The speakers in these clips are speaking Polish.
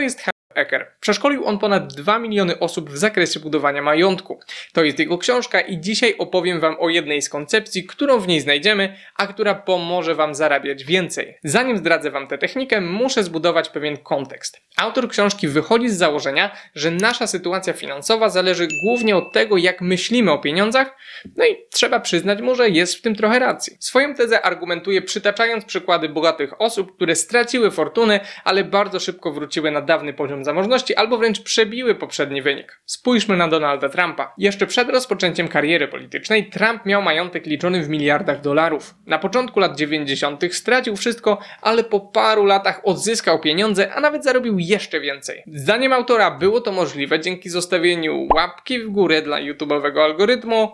to Ecker. Przeszkolił on ponad 2 miliony osób w zakresie budowania majątku. To jest jego książka i dzisiaj opowiem Wam o jednej z koncepcji, którą w niej znajdziemy, a która pomoże Wam zarabiać więcej. Zanim zdradzę Wam tę technikę, muszę zbudować pewien kontekst. Autor książki wychodzi z założenia, że nasza sytuacja finansowa zależy głównie od tego, jak myślimy o pieniądzach, no i trzeba przyznać mu, że jest w tym trochę racji. Swoją tezę argumentuje przytaczając przykłady bogatych osób, które straciły fortuny, ale bardzo szybko wróciły na dawny poziom zamożności albo wręcz przebiły poprzedni wynik. Spójrzmy na Donalda Trumpa. Jeszcze przed rozpoczęciem kariery politycznej Trump miał majątek liczony w miliardach dolarów. Na początku lat 90. stracił wszystko, ale po paru latach odzyskał pieniądze, a nawet zarobił jeszcze więcej. Zdaniem autora było to możliwe dzięki zostawieniu łapki w górę dla YouTube'owego algorytmu,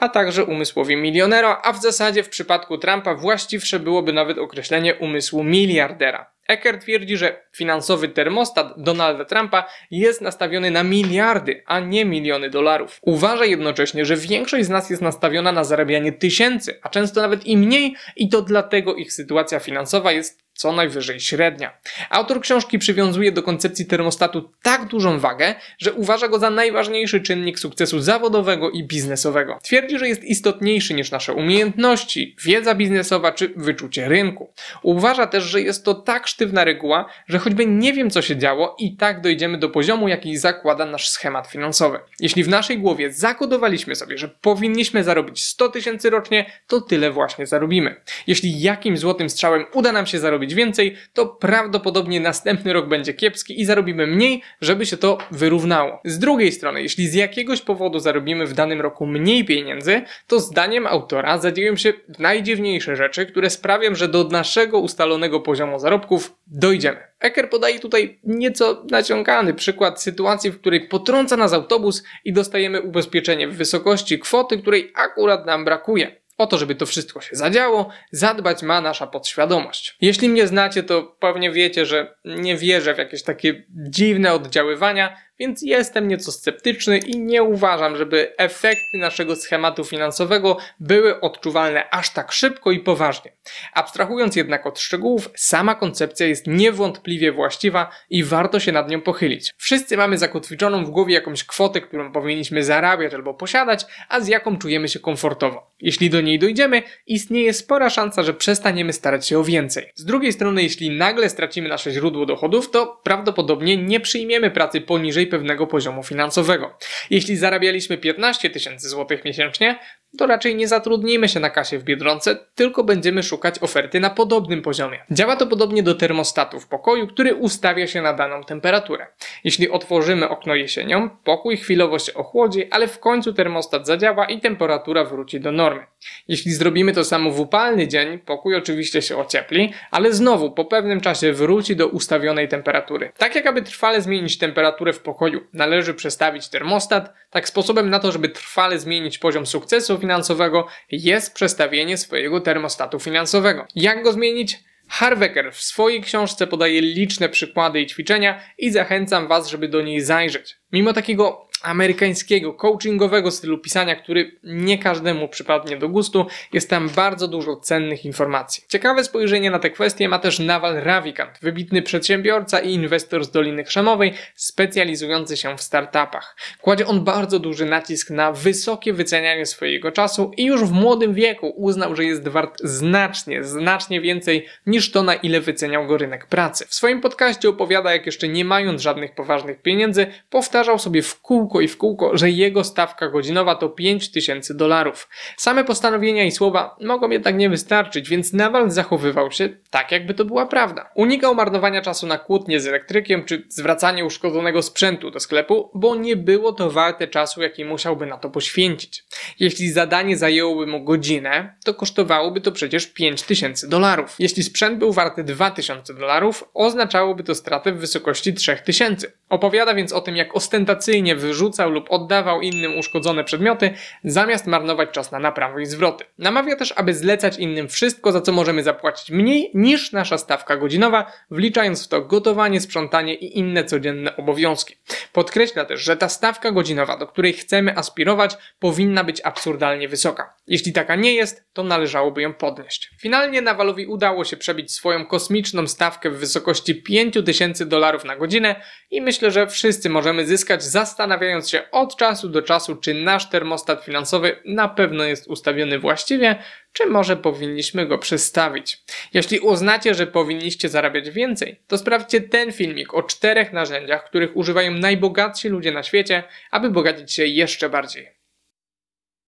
a także umysłowi milionera, a w zasadzie w przypadku Trumpa właściwsze byłoby nawet określenie umysłu miliardera. Ecker twierdzi, że finansowy termostat Donalda Trumpa jest nastawiony na miliardy, a nie miliony dolarów. Uważa jednocześnie, że większość z nas jest nastawiona na zarabianie tysięcy, a często nawet i mniej, i to dlatego ich sytuacja finansowa jest co najwyżej średnia. Autor książki przywiązuje do koncepcji termostatu tak dużą wagę, że uważa go za najważniejszy czynnik sukcesu zawodowego i biznesowego. Twierdzi, że jest istotniejszy niż nasze umiejętności, wiedza biznesowa czy wyczucie rynku. Uważa też, że jest to tak sztywna reguła, że choćby nie wiem co się działo i tak dojdziemy do poziomu, jaki zakłada nasz schemat finansowy. Jeśli w naszej głowie zakodowaliśmy sobie, że powinniśmy zarobić 100 tysięcy rocznie, to tyle właśnie zarobimy. Jeśli jakimś złotym strzałem uda nam się zarobić więcej, to prawdopodobnie następny rok będzie kiepski i zarobimy mniej, żeby się to wyrównało. Z drugiej strony, jeśli z jakiegoś powodu zarobimy w danym roku mniej pieniędzy, to zdaniem autora zadzieją się najdziwniejsze rzeczy, które sprawią, że do naszego ustalonego poziomu zarobków dojdziemy. Ecker podaje tutaj nieco naciągany przykład sytuacji, w której potrąca nas autobus i dostajemy ubezpieczenie w wysokości kwoty, której akurat nam brakuje. O to, żeby to wszystko się zadziało, zadbać ma nasza podświadomość. Jeśli mnie znacie, to pewnie wiecie, że nie wierzę w jakieś takie dziwne oddziaływania, więc jestem nieco sceptyczny i nie uważam, żeby efekty naszego schematu finansowego były odczuwalne aż tak szybko i poważnie. Abstrahując jednak od szczegółów, sama koncepcja jest niewątpliwie właściwa i warto się nad nią pochylić. Wszyscy mamy zakotwiczoną w głowie jakąś kwotę, którą powinniśmy zarabiać albo posiadać, a z jaką czujemy się komfortowo. Jeśli do niej dojdziemy, istnieje spora szansa, że przestaniemy starać się o więcej. Z drugiej strony, jeśli nagle stracimy nasze źródło dochodów, to prawdopodobnie nie przyjmiemy pracy poniżej pewnego poziomu finansowego. Jeśli zarabialiśmy 15 tysięcy złotych miesięcznie, to raczej nie zatrudnimy się na kasie w Biedronce, tylko będziemy szukać oferty na podobnym poziomie. Działa to podobnie do termostatu w pokoju, który ustawia się na daną temperaturę. Jeśli otworzymy okno jesienią, pokój chwilowo się ochłodzi, ale w końcu termostat zadziała i temperatura wróci do normy. Jeśli zrobimy to samo w upalny dzień, pokój oczywiście się ociepli, ale znowu po pewnym czasie wróci do ustawionej temperatury. Tak jak aby trwale zmienić temperaturę w pokoju, należy przestawić termostat, tak sposobem na to, żeby trwale zmienić poziom sukcesu finansowego jest przestawienie swojego termostatu finansowego. Jak go zmienić? Harvecker w swojej książce podaje liczne przykłady i ćwiczenia i zachęcam Was, żeby do niej zajrzeć. Mimo takiego amerykańskiego, coachingowego stylu pisania, który nie każdemu przypadnie do gustu, jest tam bardzo dużo cennych informacji. Ciekawe spojrzenie na te kwestie ma też Nawal Ravikant, wybitny przedsiębiorca i inwestor z Doliny Krzemowej, specjalizujący się w startupach. Kładzie on bardzo duży nacisk na wysokie wycenianie swojego czasu i już w młodym wieku uznał, że jest wart znacznie, znacznie więcej niż to, na ile wyceniał go rynek pracy. W swoim podcaście opowiada, jak jeszcze nie mając żadnych poważnych pieniędzy, powtarzał sobie w kółko kółko i w kółko, że jego stawka godzinowa to 5000 dolarów. Same postanowienia i słowa mogą jednak nie wystarczyć, więc Nawal zachowywał się tak, jakby to była prawda. Unikał marnowania czasu na kłótnie z elektrykiem czy zwracanie uszkodzonego sprzętu do sklepu, bo nie było to warte czasu, jaki musiałby na to poświęcić. Jeśli zadanie zajęłoby mu godzinę, to kosztowałoby to przecież 5000 dolarów. Jeśli sprzęt był warty 2000 dolarów, oznaczałoby to stratę w wysokości 3000. Opowiada więc o tym, jak ostentacyjnie wyrzucał rzucał lub oddawał innym uszkodzone przedmioty, zamiast marnować czas na naprawę i zwroty. Namawia też, aby zlecać innym wszystko, za co możemy zapłacić mniej niż nasza stawka godzinowa, wliczając w to gotowanie, sprzątanie i inne codzienne obowiązki. Podkreśla też, że ta stawka godzinowa, do której chcemy aspirować, powinna być absurdalnie wysoka. Jeśli taka nie jest, to należałoby ją podnieść. Finalnie Nawalowi udało się przebić swoją kosmiczną stawkę w wysokości 5000 dolarów na godzinę i myślę, że wszyscy możemy zyskać zastanawiając się od czasu do czasu, czy nasz termostat finansowy na pewno jest ustawiony właściwie, czy może powinniśmy go przestawić. Jeśli uznacie, że powinniście zarabiać więcej, to sprawdźcie ten filmik o czterech narzędziach, których używają najbogatsi ludzie na świecie, aby bogacić się jeszcze bardziej.